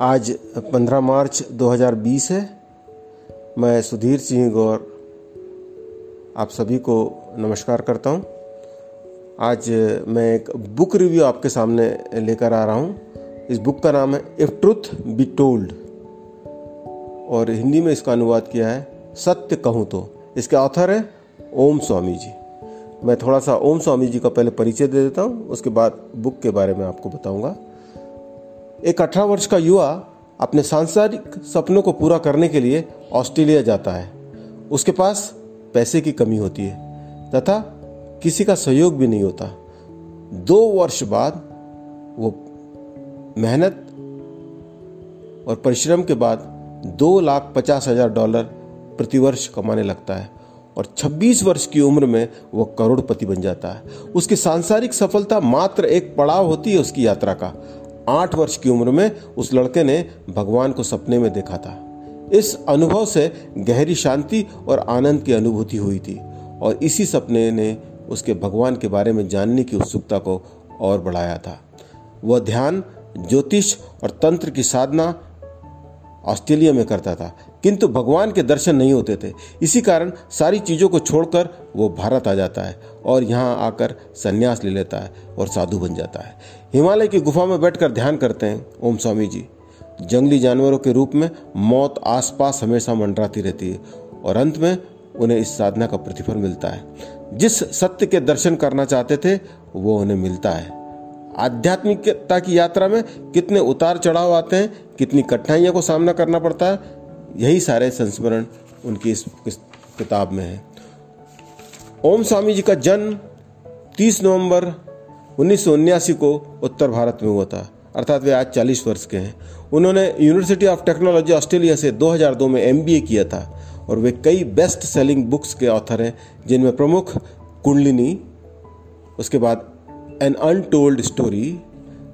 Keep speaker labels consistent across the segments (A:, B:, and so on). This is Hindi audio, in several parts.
A: आज 15 मार्च 2020 है। मैं सुधीर सिंह गौर आप सभी को नमस्कार करता हूँ। आज मैं एक बुक रिव्यू आपके सामने लेकर आ रहा हूँ। इस बुक का नाम है इफ़ ट्रुथ बी टोल्ड। और हिंदी में इसका अनुवाद किया है सत्य कहूँ तो। इसके ऑथर है ओम स्वामी जी। मैं थोड़ा सा ओम स्वामी जी का पहले परिचय दे देता हूँ, उसके बाद बुक के बारे में आपको बताऊँगा। एक अठारह वर्ष का युवा अपने सांसारिक सपनों को पूरा करने के लिए ऑस्ट्रेलिया जाता है। उसके पास पैसे की कमी होती है तथा किसी का सहयोग भी नहीं होता। दो वर्ष बाद वो मेहनत और परिश्रम के बाद दो लाख पचास हज़ार डॉलर प्रतिवर्ष कमाने लगता है और 26 वर्ष की उम्र में वो करोड़पति बन जाता है। उसकी सांसारिक सफलता मात्र एक पड़ाव होती है उसकी यात्रा का। आठ वर्ष की उम्र में उस लड़के ने भगवान को सपने में देखा था। इस अनुभव से गहरी शांति और आनंद की अनुभूति हुई थी और इसी सपने ने उसके भगवान के बारे में जानने की उत्सुकता को और बढ़ाया था। वह ध्यान, ज्योतिष और तंत्र की साधना ऑस्ट्रेलिया में करता था, किंतु भगवान के दर्शन नहीं होते थे। इसी कारण सारी चीज़ों को छोड़कर वो भारत आ जाता है और यहाँ आकर संन्यास ले लेता है और साधु बन जाता है। हिमालय की गुफा में बैठकर ध्यान करते हैं ओम स्वामी जी। जंगली जानवरों के रूप में मौत आसपास हमेशा मंडराती रहती है और अंत में उन्हें इस साधना का प्रतिफल मिलता है। जिस सत्य के दर्शन करना चाहते थे वो उन्हें मिलता है। आध्यात्मिकता की यात्रा में कितने उतार चढ़ाव आते हैं कितनी कठिनाइयों को सामना करना पड़ता है यही सारे संस्मरण उनकी इस, किताब में है। ओम स्वामी जी का जन्म 30 नवंबर उन्नीस को उत्तर भारत में हुआ था, अर्थात वे आज 40 वर्ष के हैं। उन्होंने यूनिवर्सिटी ऑफ़ टेक्नोलॉजी ऑस्ट्रेलिया से 2002 में एमबीए किया था और वे कई बेस्ट सेलिंग बुक्स के ऑथर हैं, जिनमें प्रमुख कुंडलिनी, उसके बाद एन अनटोल्ड स्टोरी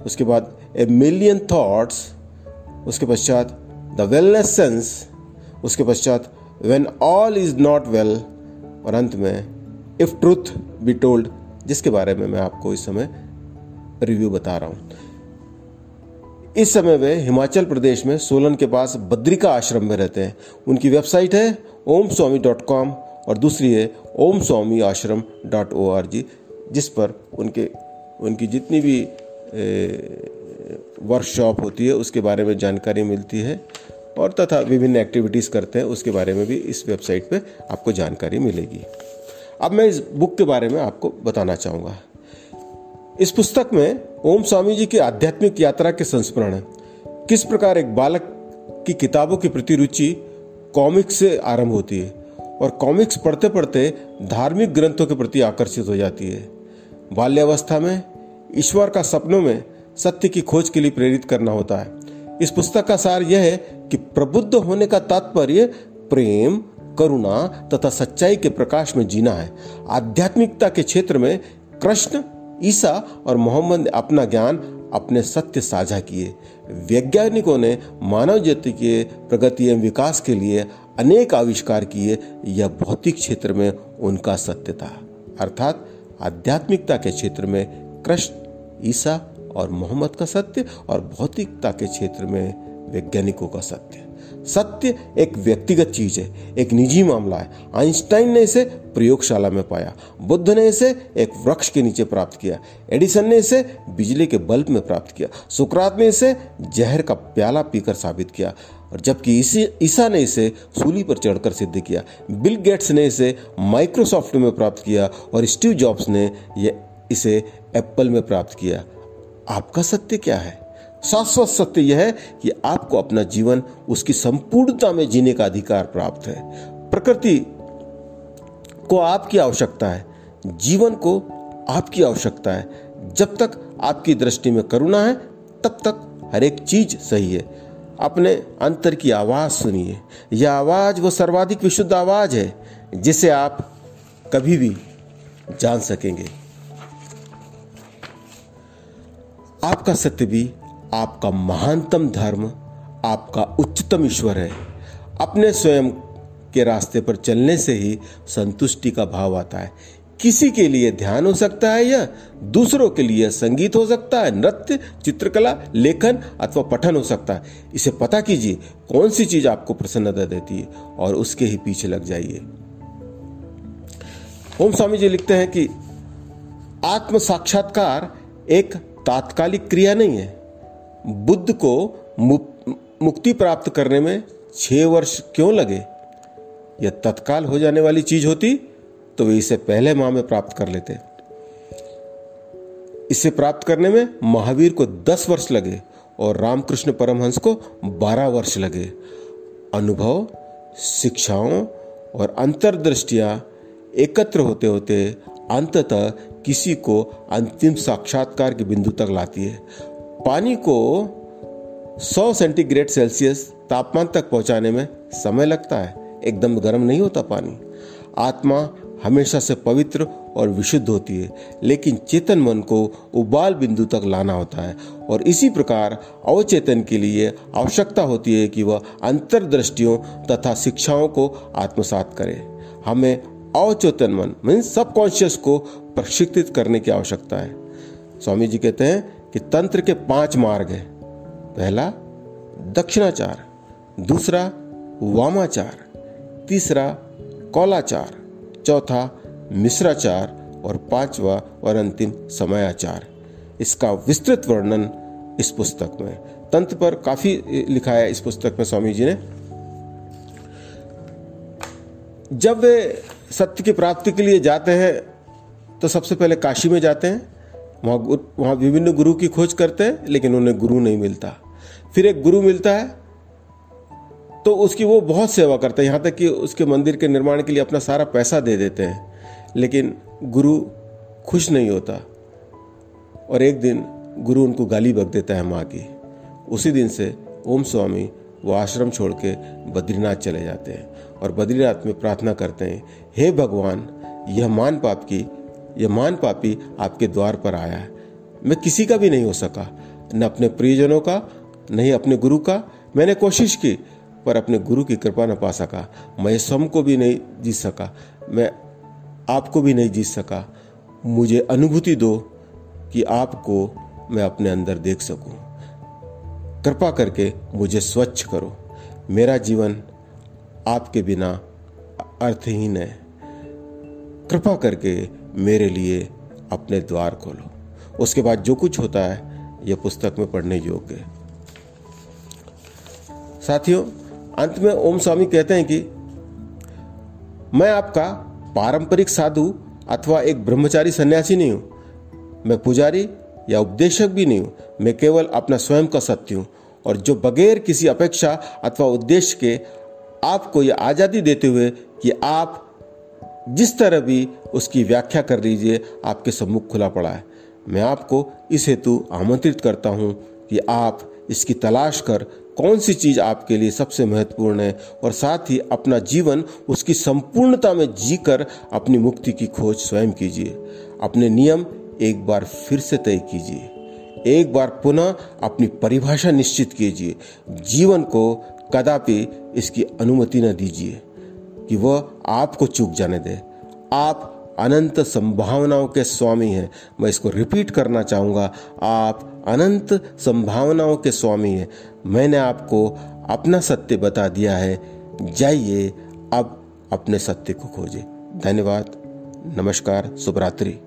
A: उसके बाद ए मिलियन थॉट्स उसके पश्चात द वेलनेस सेंस उसके पश्चात when all is not well और अंत में इफ़ ट्रूथ बी टोल्ड जिसके बारे में मैं आपको इस समय रिव्यू बता रहा हूँ। इस समय वे हिमाचल प्रदेश में सोलन के पास बद्रिका आश्रम में रहते हैं। उनकी वेबसाइट है ओम स्वामी डॉट कॉम और दूसरी है ओम स्वामी आश्रम डॉट ओ आर जी जिस पर उनके, उनकी जितनी भी वर्कशॉप होती है, उसके बारे में जानकारी मिलती है और तथा विभिन्न एक्टिविटीज़ करते हैं, उसके बारे में भी इस वेबसाइट पे आपको जानकारी मिलेगी। अब मैं इस बुक के बारे में आपको बताना चाहूँगा। इस पुस्तक में ओम स्वामी जी की आध्यात्मिक यात्रा के संस्मरण है। किस प्रकार एक बालक की किताबों की प्रति रुचि कॉमिक्स से आरंभ होती है और कॉमिक्स पढ़ते पढ़ते धार्मिक ग्रंथों के प्रति आकर्षित हो जाती है। बाल्यावस्था में, ईश्वर का सपनों में सत्य की खोज के लिए प्रेरित करना होता है। इस पुस्तक का सार यह है कि प्रबुद्ध होने का तात्पर्य प्रेम, करुणा तथा सच्चाई के प्रकाश में जीना है। आध्यात्मिकता के क्षेत्र में कृष्ण ईसा और मोहम्मद ने अपना ज्ञान अपने सत्य साझा किए। वैज्ञानिकों ने मानव जाति के प्रगति एवं विकास के लिए अनेक आविष्कार किए। यह भौतिक क्षेत्र में उनका सत्य था। अर्थात आध्यात्मिकता के क्षेत्र में कृष्ण, ईसा और मोहम्मद का सत्य और भौतिकता के क्षेत्र में वैज्ञानिकों का सत्य। सत्य एक व्यक्तिगत चीज़ है, एक निजी मामला है। आइंस्टाइन ने इसे प्रयोगशाला में पाया, बुद्ध ने इसे एक वृक्ष के नीचे प्राप्त किया, एडिसन ने इसे बिजली के बल्ब में प्राप्त किया, सुकरात ने इसे जहर का प्याला पीकर साबित किया, और जबकि ईसा ने इसे सूली पर चढ़कर सिद्ध किया, बिल गेट्स ने इसे माइक्रोसॉफ्ट में प्राप्त किया, और स्टीव जॉब्स ने इसे एप्पल में प्राप्त किया। आपका सत्य क्या है? शाश्वत सत्य यह है कि आपको अपना जीवन उसकी संपूर्णता में जीने का अधिकार प्राप्त है। प्रकृति को आपकी आवश्यकता है, जीवन को आपकी आवश्यकता है। जब तक आपकी दृष्टि में करुणा है, तब तक हर एक चीज़ सही है। अपने अंतर की आवाज़ सुनिए। यह आवाज़ वो सर्वाधिक विशुद्ध आवाज़ है, जिसे आप कभी भी जान सकेंगे। आपका सत्य भी आपका महानतम धर्म, आपका उच्चतम ईश्वर है। अपने स्वयं के रास्ते पर चलने से ही संतुष्टि का भाव आता है। किसी के लिए ध्यान हो सकता है या दूसरों के लिए संगीत हो सकता है, नृत्य, चित्रकला, लेखन अथवा पठन हो सकता है। इसे पता कीजिए, कौन सी चीज़ आपको प्रसन्नता देती है और उसके ही पीछे लग जाइए। ओम स्वामी जी लिखते हैं कि आत्म साक्षात्कार एक तात्कालिक क्रिया नहीं है। बुद्ध को मुक्ति प्राप्त करने में छह वर्ष क्यों लगे? यह तत्काल हो जाने वाली चीज़ होती तो वे इसे पहले माह में प्राप्त कर लेते। इसे प्राप्त करने में महावीर को दस वर्ष लगे और रामकृष्ण परमहंस को बारह वर्ष लगे। अनुभव, शिक्षाओं और अंतर्दृष्टियाँ एकत्र होते होते अंततः किसी को अंतिम साक्षात्कार के बिंदु तक लाती है। पानी को 100 सेंटीग्रेड सेल्सियस तापमान तक पहुँचाने में समय लगता है। एकदम गर्म नहीं होता पानी। आत्मा हमेशा से पवित्र और विशुद्ध होती है, लेकिन चेतन मन को उबाल बिंदु तक लाना होता है और इसी प्रकार अवचेतन के लिए आवश्यकता होती है कि वह अंतर्दृष्टियों तथा शिक्षाओं को आत्मसात करे। हमें अवचेतन मन मीन सबकॉन्शियस को प्रशिक्षित करने की आवश्यकता है। स्वामी जी कहते हैं कि तंत्र के पाँच मार्ग हैं। पहला, दक्षिणाचार। दूसरा, वामाचार। तीसरा, कौलाचार। चौथा, मिश्राचार। और पांचवा और अंतिम, समयाचार। इसका विस्तृत वर्णन इस पुस्तक में। तंत्र पर काफ़ी लिखा है इस पुस्तक में स्वामी जी ने। जब वे सत्य की प्राप्ति के लिए जाते हैं तो सबसे पहले काशी में जाते हैं। वहाँ वहाँ विभिन्न गुरु की खोज करते हैं, लेकिन उन्हें गुरु नहीं मिलता। फिर एक गुरु मिलता है तो उसकी वो बहुत सेवा करते हैं। यहाँ तक कि उसके मंदिर के निर्माण के लिए अपना सारा पैसा दे देते हैं, लेकिन गुरु खुश नहीं होता। और एक दिन गुरु उनको गाली बक देता है माँ की। उसी दिन से ओम स्वामी वो आश्रम छोड़ के बद्रीनाथ चले जाते हैं और बद्रीनाथ में प्रार्थना करते हैं, हे भगवान, यह मान पाप की यह मान पापी आपके द्वार पर आया है। मैं किसी का भी नहीं हो सका। न अपने प्रियजनों का नहीं अपने गुरु का। मैंने कोशिश की, पर अपने गुरु की कृपा न पा सका। मैं स्वयं को भी नहीं जीत सका। मैं आपको भी नहीं जीत सका। मुझे अनुभूति दो कि आपको मैं अपने अंदर देख सकूँ। कृपा करके मुझे स्वच्छ करो। मेरा जीवन आपके बिना अर्थहीन है। कृपा करके मेरे लिए अपने द्वार खोलो। उसके बाद जो कुछ होता है, यह पुस्तक में पढ़ने योग्य है। साथियों, अंत में ओम स्वामी कहते हैं कि, मैं आपका पारंपरिक साधु अथवा एक ब्रह्मचारी सन्यासी नहीं हूँ। मैं पुजारी या उपदेशक भी नहीं हूँ। मैं केवल अपना स्वयं का सत्य हूँ। और जो बगैर किसी अपेक्षा अथवा उद्देश्य के आपको यह आज़ादी देते हुए कि आप जिस तरह भी उसकी व्याख्या कर लीजिए आपके सम्मुख खुला पड़ा है। मैं आपको इस हेतु आमंत्रित करता हूँ कि आप इसकी तलाश कर कौन सी चीज़ आपके लिए सबसे महत्वपूर्ण है और साथ ही अपना जीवन उसकी संपूर्णता में जीकर अपनी मुक्ति की खोज स्वयं कीजिए। अपने नियम एक बार फिर से तय कीजिए। एक बार पुनः अपनी परिभाषा निश्चित कीजिए। जीवन को कदापि इसकी अनुमति न दीजिए। कि वह आपको चूक जाने दे। आप अनंत संभावनाओं के स्वामी हैं। मैं इसको रिपीट करना चाहूँगा। आप अनंत संभावनाओं के स्वामी हैं। मैंने आपको अपना सत्य बता दिया है। जाइए, अब अपने सत्य को खोजे। धन्यवाद। नमस्कार। शुभरात्रि।